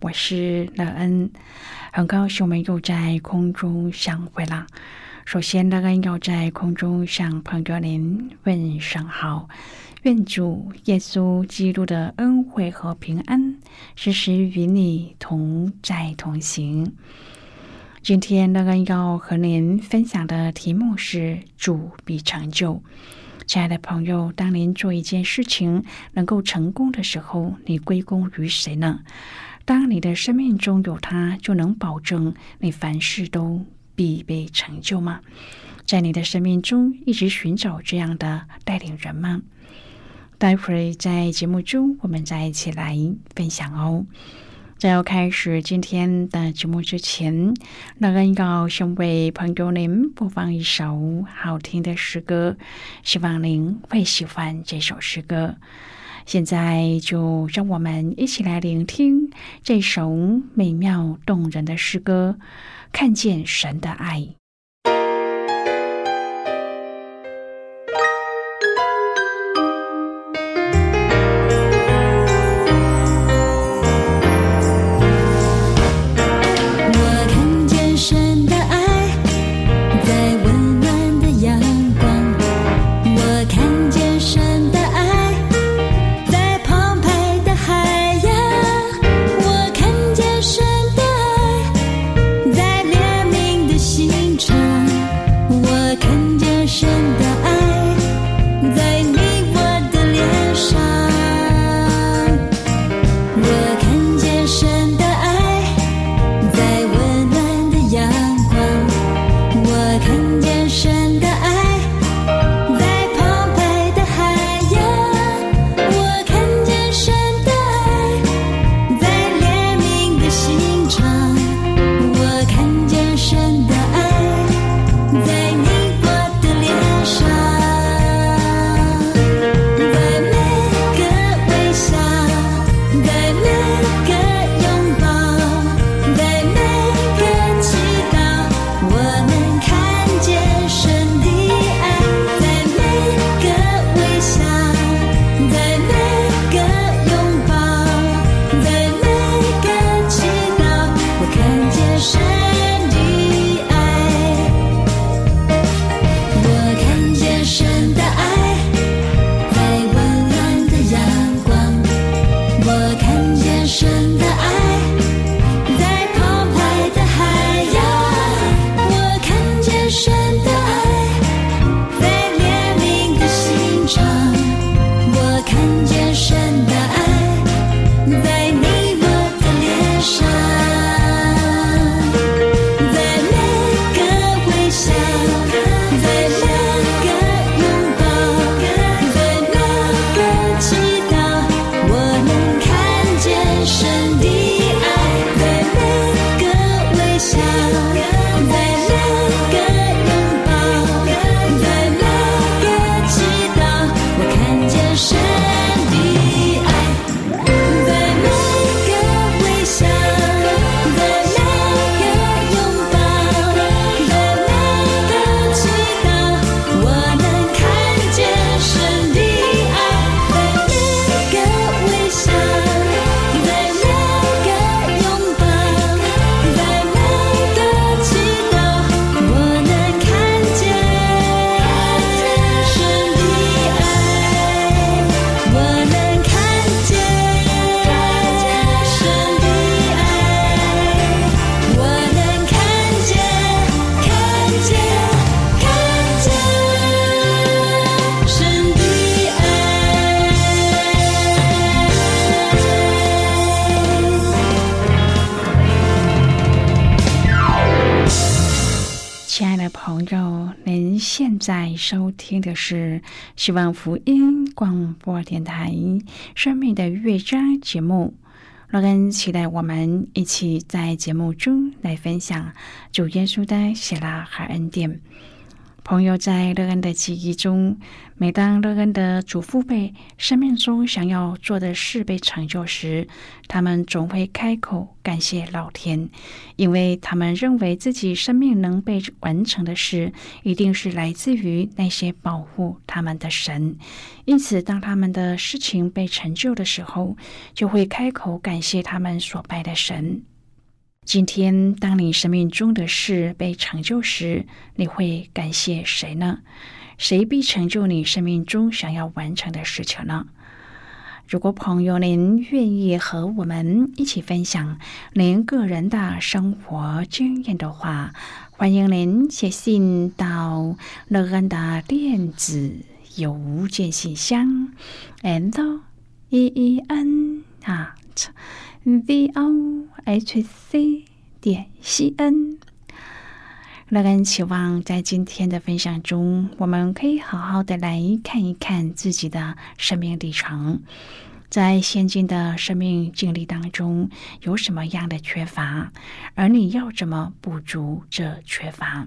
我是乐恩，很高兴我们又在空中相会了。首先，乐恩要在空中向朋友您问声好，愿主耶稣基督的恩惠和平安时时与你同在同行。今天，乐恩要和您分享的题目是“主必成就”。亲爱的朋友，当您做一件事情能够成功的时候，你归功于谁呢？当你的生命中有他，就能保证你凡事都必被成就吗？在你的生命中一直寻找这样的带领人吗？待会儿在节目中，我们再一起来分享哦。在要开始今天的节目之前，那个要先为朋友您播放一首好听的诗歌，希望您会喜欢这首诗歌。现在就让我们一起来聆听这首美妙动人的诗歌，看见神的爱。听的是希望福音广播电台《生命的乐章》节目。若恩期待我们一起在节目中来分享主耶稣的喜乐和恩典。朋友在乐恩的记忆中，每当乐恩的祖父辈生命中想要做的事被成就时，他们总会开口感谢老天，因为他们认为自己生命能被完成的事，一定是来自于那些保护他们的神。因此，当他们的事情被成就的时候，就会开口感谢他们所拜的神。今天，当你生命中的事被成就时，你会感谢谁呢？谁必成就你生命中想要完成的事情呢？如果朋友您愿意和我们一起分享您个人的生活经验的话，欢迎您写信到乐安的电子邮件信箱，and e e n 啊。V o h c 点 c n，乐恩期望在今天的分享中，我们可以好好的来看一看自己的生命历程，在现今的生命经历当中有什么样的缺乏，而你要怎么补足这缺乏？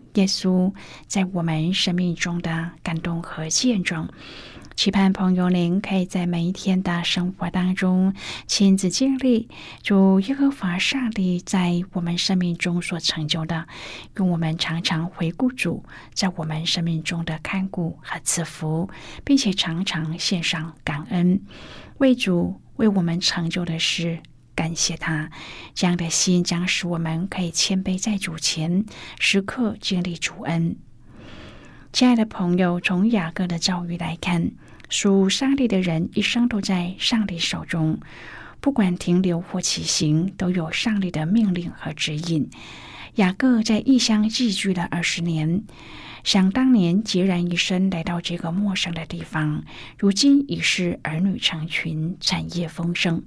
耶稣在我们生命中的感动和见证，期盼朋友您可以在每一天的生活当中亲自经历主耶和华上帝在我们生命中所成就的，用我们常常回顾主在我们生命中的看顾和赐福，并且常常献上感恩，为主为我们成就的事。感谢他，这样的心将使我们可以谦卑在主前，时刻经历主恩。亲爱的朋友，从雅各的教育来看，属上帝的人一生都在上帝手中，不管停留或起行，都有上帝的命令和指引。雅各在异乡寄居了二十年，想当年孑然一身来到这个陌生的地方，如今已是儿女成群，产业丰盛。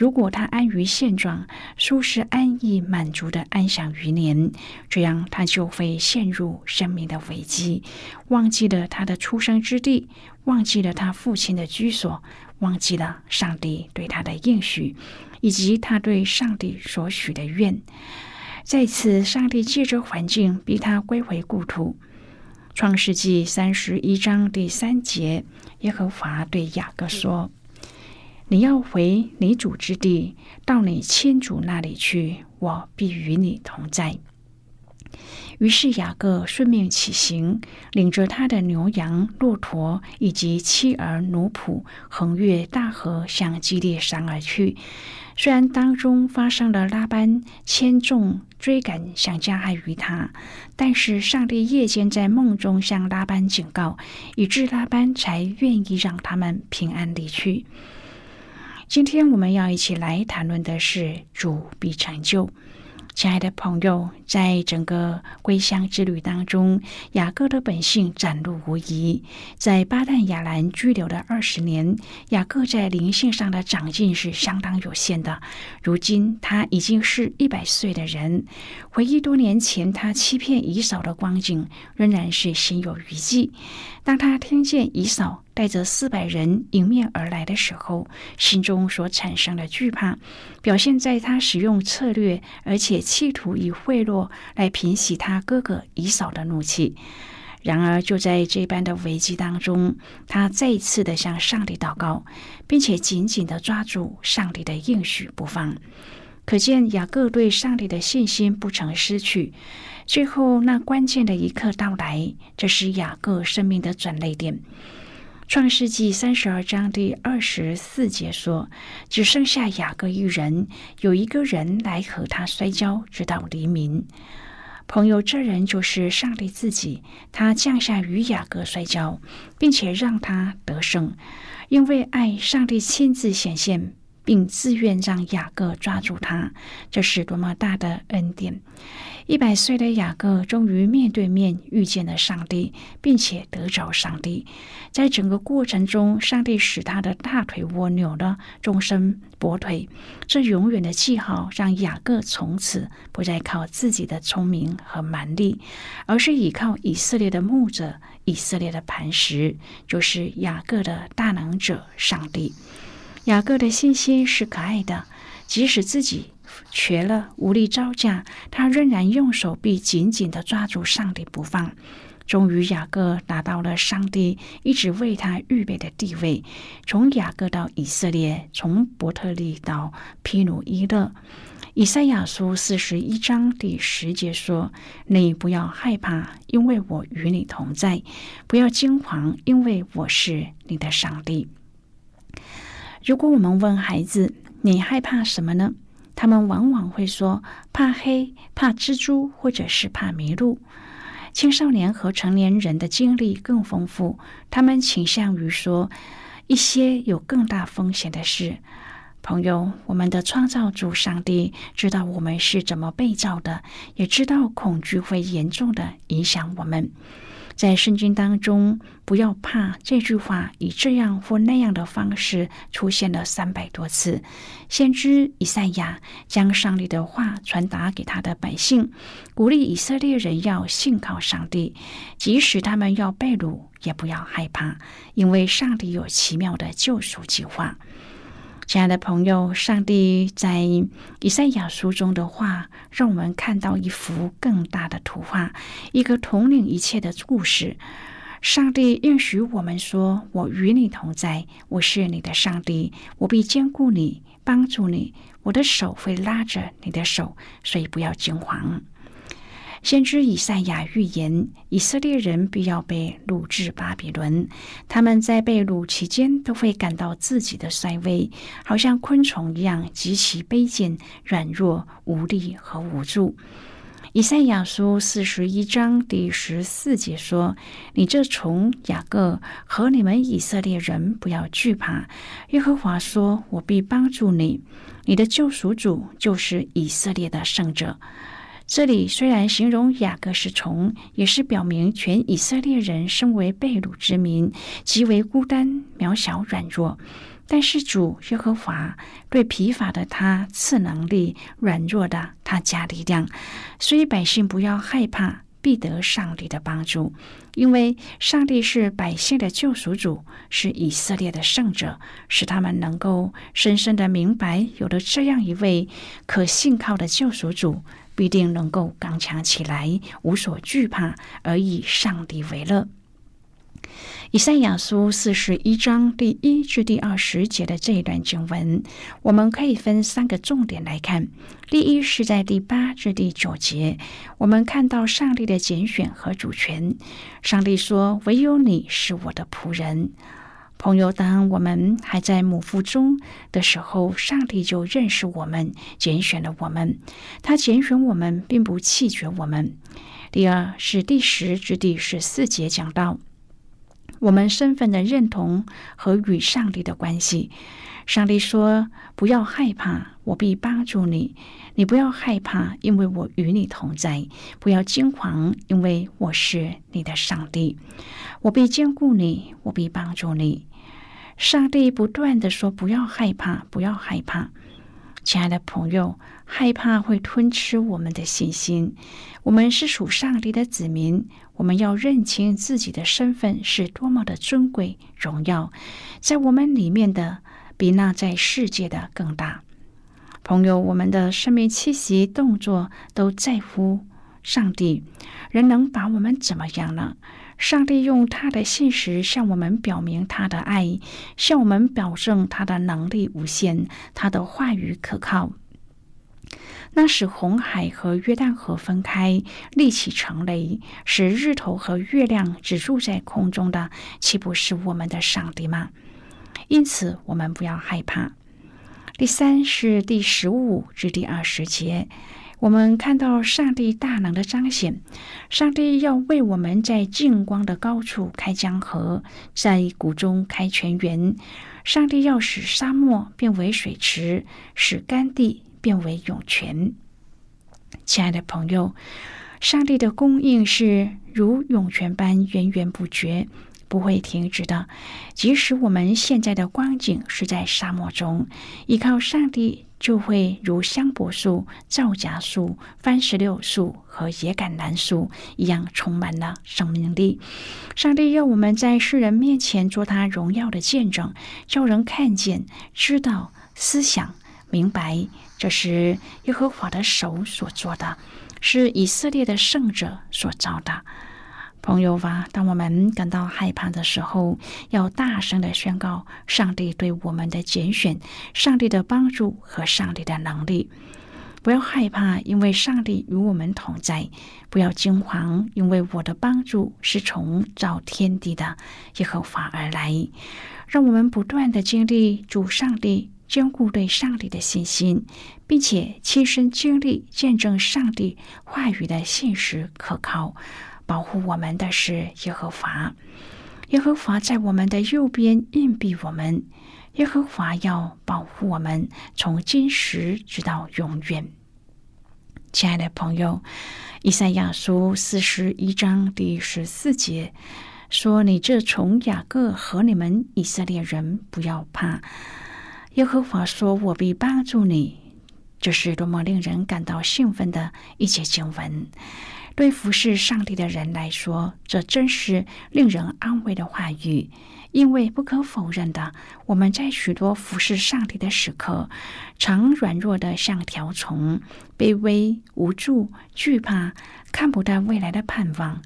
如果他安于现状，舒适安逸、满足的安享余年，这样他就会陷入生命的危机，忘记了他的出生之地，忘记了他父亲的居所，忘记了上帝对他的应许，以及他对上帝所许的愿。在此，上帝借着环境逼他归回故土。创世纪三十一章第三节，耶和华对雅各说。你要回你主之地，到你亲主那里去，我必与你同在。于是雅各顺命起行，领着他的牛羊、骆驼以及妻儿奴仆，横越大河，向基列山而去。虽然当中发生了拉班牵众追赶，想加害于他，但是上帝夜间在梦中向拉班警告，以致拉班才愿意让他们平安离去。今天我们要一起来谈论的是主必成就。亲爱的朋友，在整个归乡之旅当中，雅各的本性展露无遗。在巴旦亚兰居留的二十年，雅各在灵性上的长进是相当有限的。如今他已经是一百岁的人，回忆多年前他欺骗姨嫂的光景，仍然是心有余悸。当他听见姨嫂带着四百人迎面而来的时候，心中所产生的惧怕，表现在他使用策略，而且企图以贿赂来平息他哥哥以嫂的怒气。然而，就在这般的危机当中，他再一次的向上帝祷告，并且紧紧的抓住上帝的应许不放。可见雅各对上帝的信心不曾失去。最后，那关键的一刻到来，这是雅各生命的转捩点。创世纪三十二章第二十四节说：“只剩下雅各一人，有一个人来和他摔跤，直到黎明。”朋友，这人就是上帝自己，他降下与雅各摔跤，并且让他得胜，因为爱上帝亲自显现。并自愿让雅各抓住他，这是多么大的恩典！一百岁的雅各终于面对面遇见了上帝，并且得着上帝。在整个过程中，上帝使他的大腿蜗扭了，终身跛腿。这永远的记号让雅各从此不再靠自己的聪明和蛮力，而是依靠以色列的牧者、以色列的磐石，就是雅各的大能者上帝。雅各的信心是可爱的，即使自己瘸了无力招架，他仍然用手臂紧紧地抓住上帝不放。终于，雅各达到了上帝一直为他预备的地位。从雅各到以色列，从伯特利到皮努伊勒。以赛亚书四十一章第十节说：“你不要害怕，因为我与你同在；不要惊慌，因为我是你的上帝。”如果我们问孩子：“你害怕什么呢？”他们往往会说：“怕黑、怕蜘蛛，或者是怕迷路。”青少年和成年人的经历更丰富，他们倾向于说一些有更大风险的事。朋友，我们的创造主上帝知道我们是怎么被造的，也知道恐惧会严重的影响我们。在圣经当中，“不要怕”这句话以这样或那样的方式出现了三百多次。先知以赛亚将上帝的话传达给他的百姓，鼓励以色列人要信靠上帝，即使他们要被掳，也不要害怕，因为上帝有奇妙的救赎计划。亲爱的朋友，上帝在以赛亚书中的话，让我们看到一幅更大的图画，一个统领一切的故事。上帝应许我们说：“我与你同在，我是你的上帝，我必兼顾你，帮助你，我的手会拉着你的手，所以不要惊慌。”先知以赛亚预言，以色列人必要被掳至巴比伦。他们在被掳期间，都会感到自己的衰微，好像昆虫一样极其卑贱、软弱、无力和无助。以赛亚书四十一章第十四节说：“你这虫雅各和你们以色列人，不要惧怕。耶和华说：我必帮助你。你的救赎主就是以色列的圣者。”这里虽然形容雅各是虫，也是表明全以色列人身为被掳之民，极为孤单、渺小、软弱。但是主耶和华对疲乏的他赐能力，软弱的他加力量。所以百姓不要害怕，必得上帝的帮助，因为上帝是百姓的救赎主，是以色列的圣者，使他们能够深深的明白，有了这样一位可信靠的救赎主。必定能够刚强起来，无所惧怕，而以上帝为乐。以赛亚书四十一章第一至第二十节的这一段经文，我们可以分三个重点来看。第一是在第八至第九节，我们看到上帝的拣选和主权。上帝说：“唯有你是我的仆人。”朋友，当我们还在母腹中的时候，上帝就认识我们，拣选了我们。他拣选我们，并不弃绝我们。第二是第十至第十四节讲到我们身份的认同和与上帝的关系。上帝说：“不要害怕，我必帮助你。你不要害怕，因为我与你同在；不要惊慌，因为我是你的上帝。我必兼顾你，我必帮助你。”上帝不断的说：“不要害怕，不要害怕，亲爱的朋友，害怕会吞吃我们的信心。我们是属上帝的子民，我们要认清自己的身份是多么的尊贵、荣耀，在我们里面的比那在世界的更大。朋友，我们的生命气息、动作都在乎上帝，人能把我们怎么样呢？”上帝用他的信实向我们表明他的爱，向我们保证他的能力无限，他的话语可靠。那使红海和约旦河分开，立起成雷，使日头和月亮只住在空中的，岂不是我们的上帝吗？因此，我们不要害怕。第三是第十五至第二十节。我们看到上帝大能的彰显，上帝要为我们在近光的高处开江河，在谷中开泉源。上帝要使沙漠变为水池，使干地变为涌泉。亲爱的朋友，上帝的供应是如涌泉般源源不绝。不会停止的。即使我们现在的光景是在沙漠中，依靠上帝，就会如香柏树、皂荚树、番石榴树和野橄榄树一样，充满了生命力。上帝要我们在世人面前做他荣耀的见证，叫人看见、知道、思想、明白，这是耶和华的手所做的，是以色列的圣者所造的。朋友啊，当我们感到害怕的时候，要大声的宣告上帝对我们的拣选、上帝的帮助和上帝的能力。不要害怕，因为上帝与我们同在；不要惊慌，因为我的帮助是从造天地的耶和华而来。让我们不断的经历主上帝坚固对上帝的信心，并且亲身经历见证上帝话语的现实可靠。保护我们的是耶和华，耶和华在我们的右边硬币我们，耶和华要保护我们从今时直到永远。亲爱的朋友，以赛亚书四十一章第十四节说：“你这从雅各和你们以色列人不要怕，耶和华说：我必帮助你。”这是多么令人感到兴奋的一节经文。对服侍上帝的人来说，这真是令人安慰的话语。因为不可否认的，我们在许多服侍上帝的时刻，常软弱的像条虫，卑微、无助、惧怕，看不到未来的盼望。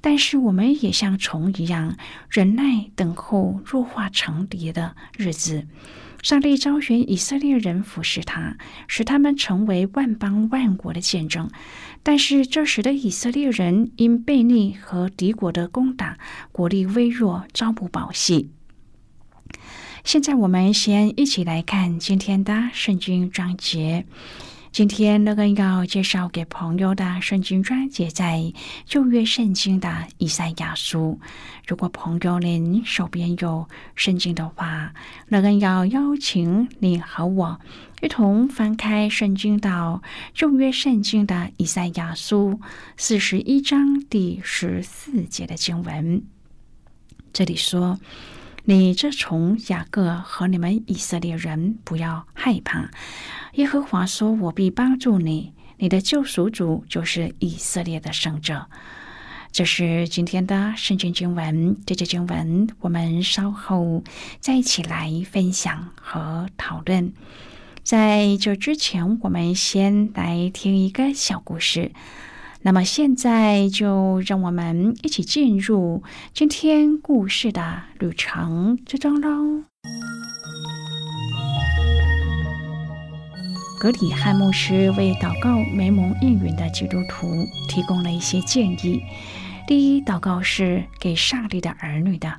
但是，我们也像虫一样，忍耐等候弱化成蝶的日子。上帝招选以色列人服侍他，使他们成为万邦万国的见证。但是，这时的以色列人因悖逆和敌国的攻打，国力微弱，朝不保夕。现在，我们先一起来看今天的圣经章节。今天乐根要介绍给朋友的圣经章节，在旧约圣经的以赛亚书。如果朋友您手边有圣经的话，乐根要邀请你和我一同翻开圣经到旧约圣经的以赛亚书四十一章第十四节的经文。这里说。你这从雅各和你们以色列人不要害怕，耶和华说：“我必帮助你，你的救赎主就是以色列的圣者。”这是今天的圣经经文。这节经文我们稍后再一起来分享和讨论。在这之前，我们先来听一个小故事。那么现在就让我们一起进入今天故事的旅程之中喽。格里汉牧师为祷告没蒙应允的基督徒提供了一些建议：第一，祷告是给上帝的儿女的；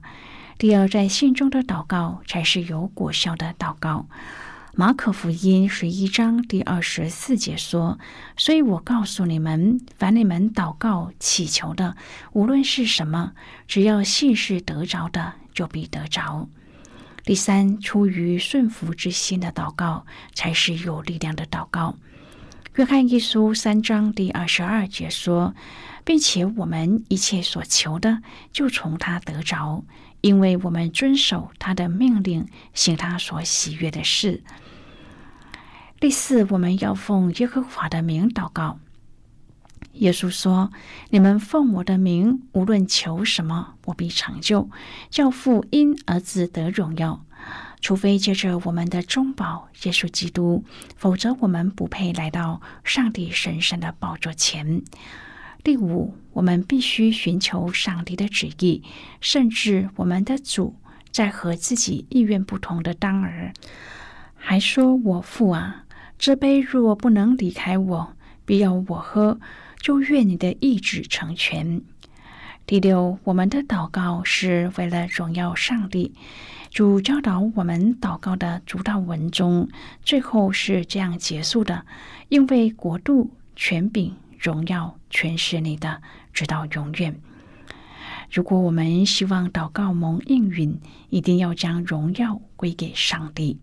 第二，在信中的祷告才是有果效的祷告。马可福音十一章第二十四节说：“所以我告诉你们，凡你们祷告祈求的，无论是什么，只要信是得着的，就必得着。”第三，出于顺服之心的祷告，才是有力量的祷告。约翰一书三章第二十二节说：“并且我们一切所求的，就从他得着，因为我们遵守他的命令，行他所喜悦的事。”第四，我们要奉耶和华的名祷告。耶稣说：“你们奉我的名，无论求什么，我必成就。教父因儿子得荣耀，除非借着我们的中保耶稣基督，否则我们不配来到上帝神圣的宝座前。”第五，我们必须寻求上帝的旨意，甚至我们的主在和自己意愿不同的当儿，还说：“我父啊。”这杯若不能离开我，必要我喝，就愿你的意志成全。第六，我们的祷告是为了荣耀上帝。主教导我们祷告的主导文中，最后是这样结束的：因为国度、权柄、荣耀全是你的，直到永远。如果我们希望祷告蒙应允，一定要将荣耀归给上帝。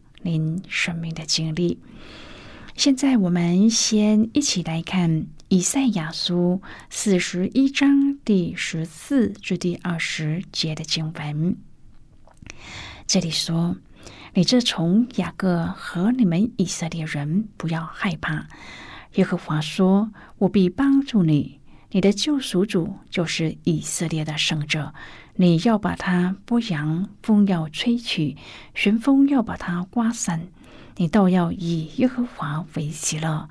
您生命的经历。现在，我们先一起来看以赛亚书四十一章第十四至第二十节的经文。这里说。你这从雅各和你们以色列人不要害怕，耶和华说：“我必帮助你。你的救赎主就是以色列的圣者。你要把它拨扬，风要吹去，旋风要把它刮散。你倒要以耶和华为喜乐，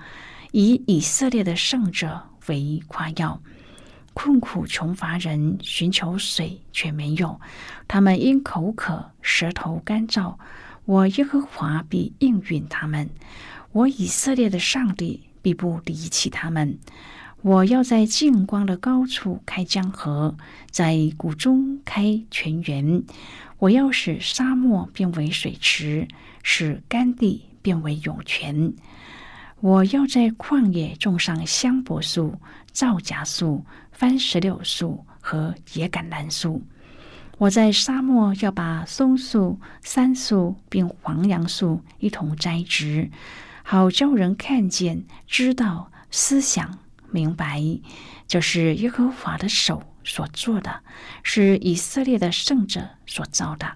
以以色列的圣者为夸耀。困苦穷乏人寻求水却没有，他们因口渴，舌头干燥。”我耶和华必应允他们，我以色列的上帝必不离弃他们。我要在净光的高处开江河，在谷中开泉源。我要使沙漠变为水池，使干地变为涌泉。我要在旷野种上香柏树、皂荚树、番石榴树和野橄榄树。我在沙漠要把松树、杉树并黄杨树一同栽植，好叫人看见、知道、思想、明白，这是耶和华的手所做的，是以色列的圣者所造的。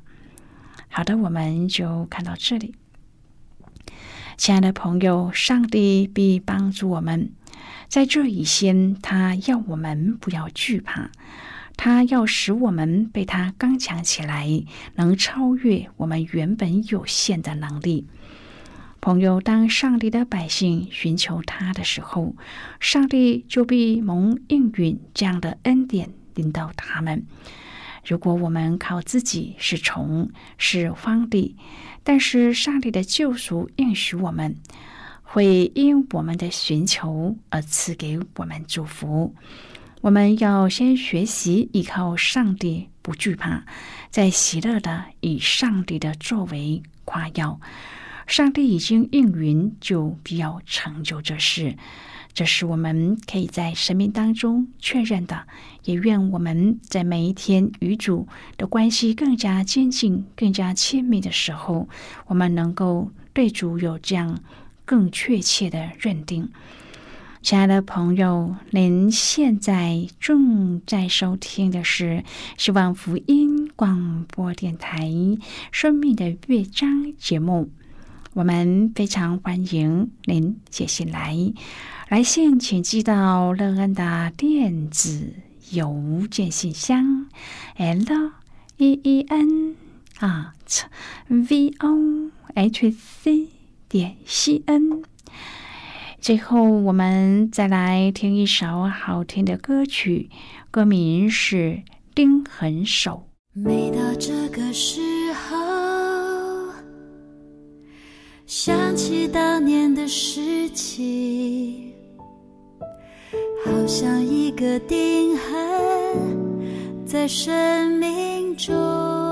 好的，我们就看到这里。亲爱的朋友，上帝必帮助我们，在这一先，他要我们不要惧怕。他要使我们被他刚强起来，能超越我们原本有限的能力。朋友，当上帝的百姓寻求他的时候，上帝就必蒙应允这样的恩典领导他们。如果我们靠自己是虫是荒地，但是上帝的救赎应许我们，会因我们的寻求而赐给我们祝福。我们要先学习依靠上帝，不惧怕，在喜乐的以上帝的作为夸耀。上帝已经应允，就必要成就这事。这是我们可以在生命当中确认的。也愿我们在每一天与主的关系更加坚近、更加亲密的时候，我们能够对主有这样更确切的认定。亲爱的朋友，您现在正在收听的是希望福音广播电台《生命的乐章》节目。我们非常欢迎您写信来，来信请寄到乐恩的电子邮件信箱：l e e n at v o h c 点 c n。最后，我们再来听一首好听的歌曲，歌名是《钉痕手》。每到这个时想起当年的事情，好像一个定痕在生命中。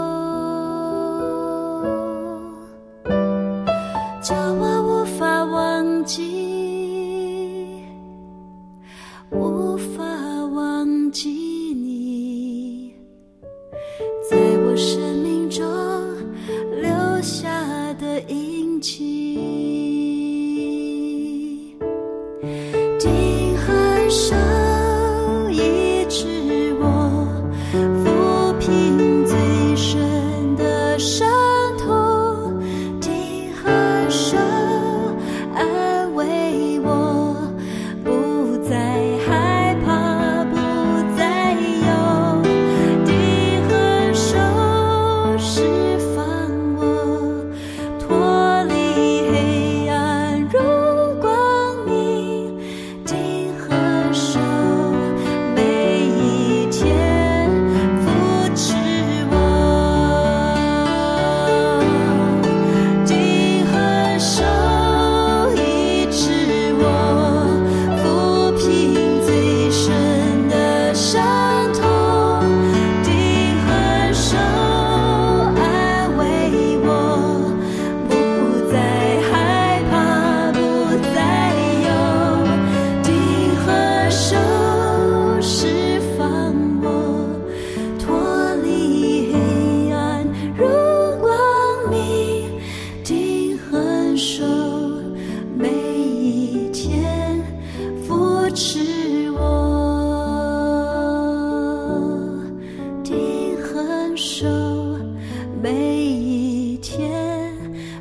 每一天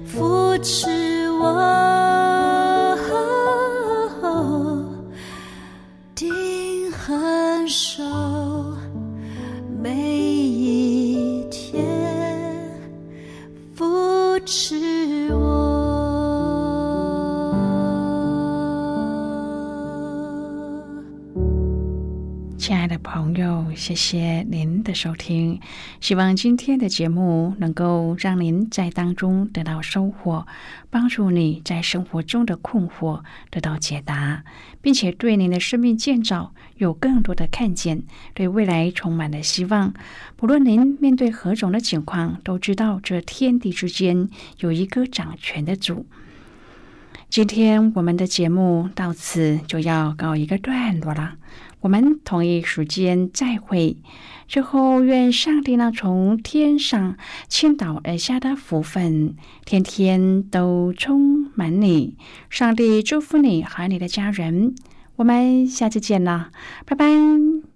扶持我定很瘦每一天扶持我亲爱的朋友谢谢你的收听。希望今天的节目能够让您在当中得到收获，帮助你在生活中的困惑得到解答，并且对您的生命建造有更多的看见，对未来充满了希望。不论您面对何种的情况，都知道这天地之间有一个掌权的主。今天我们的节目到此就要告一个段落了。我们同一时间再会。最后，愿上帝那从天上倾倒而下的福分，天天都充满你。上帝祝福你和你的家人。我们下次见了，拜拜。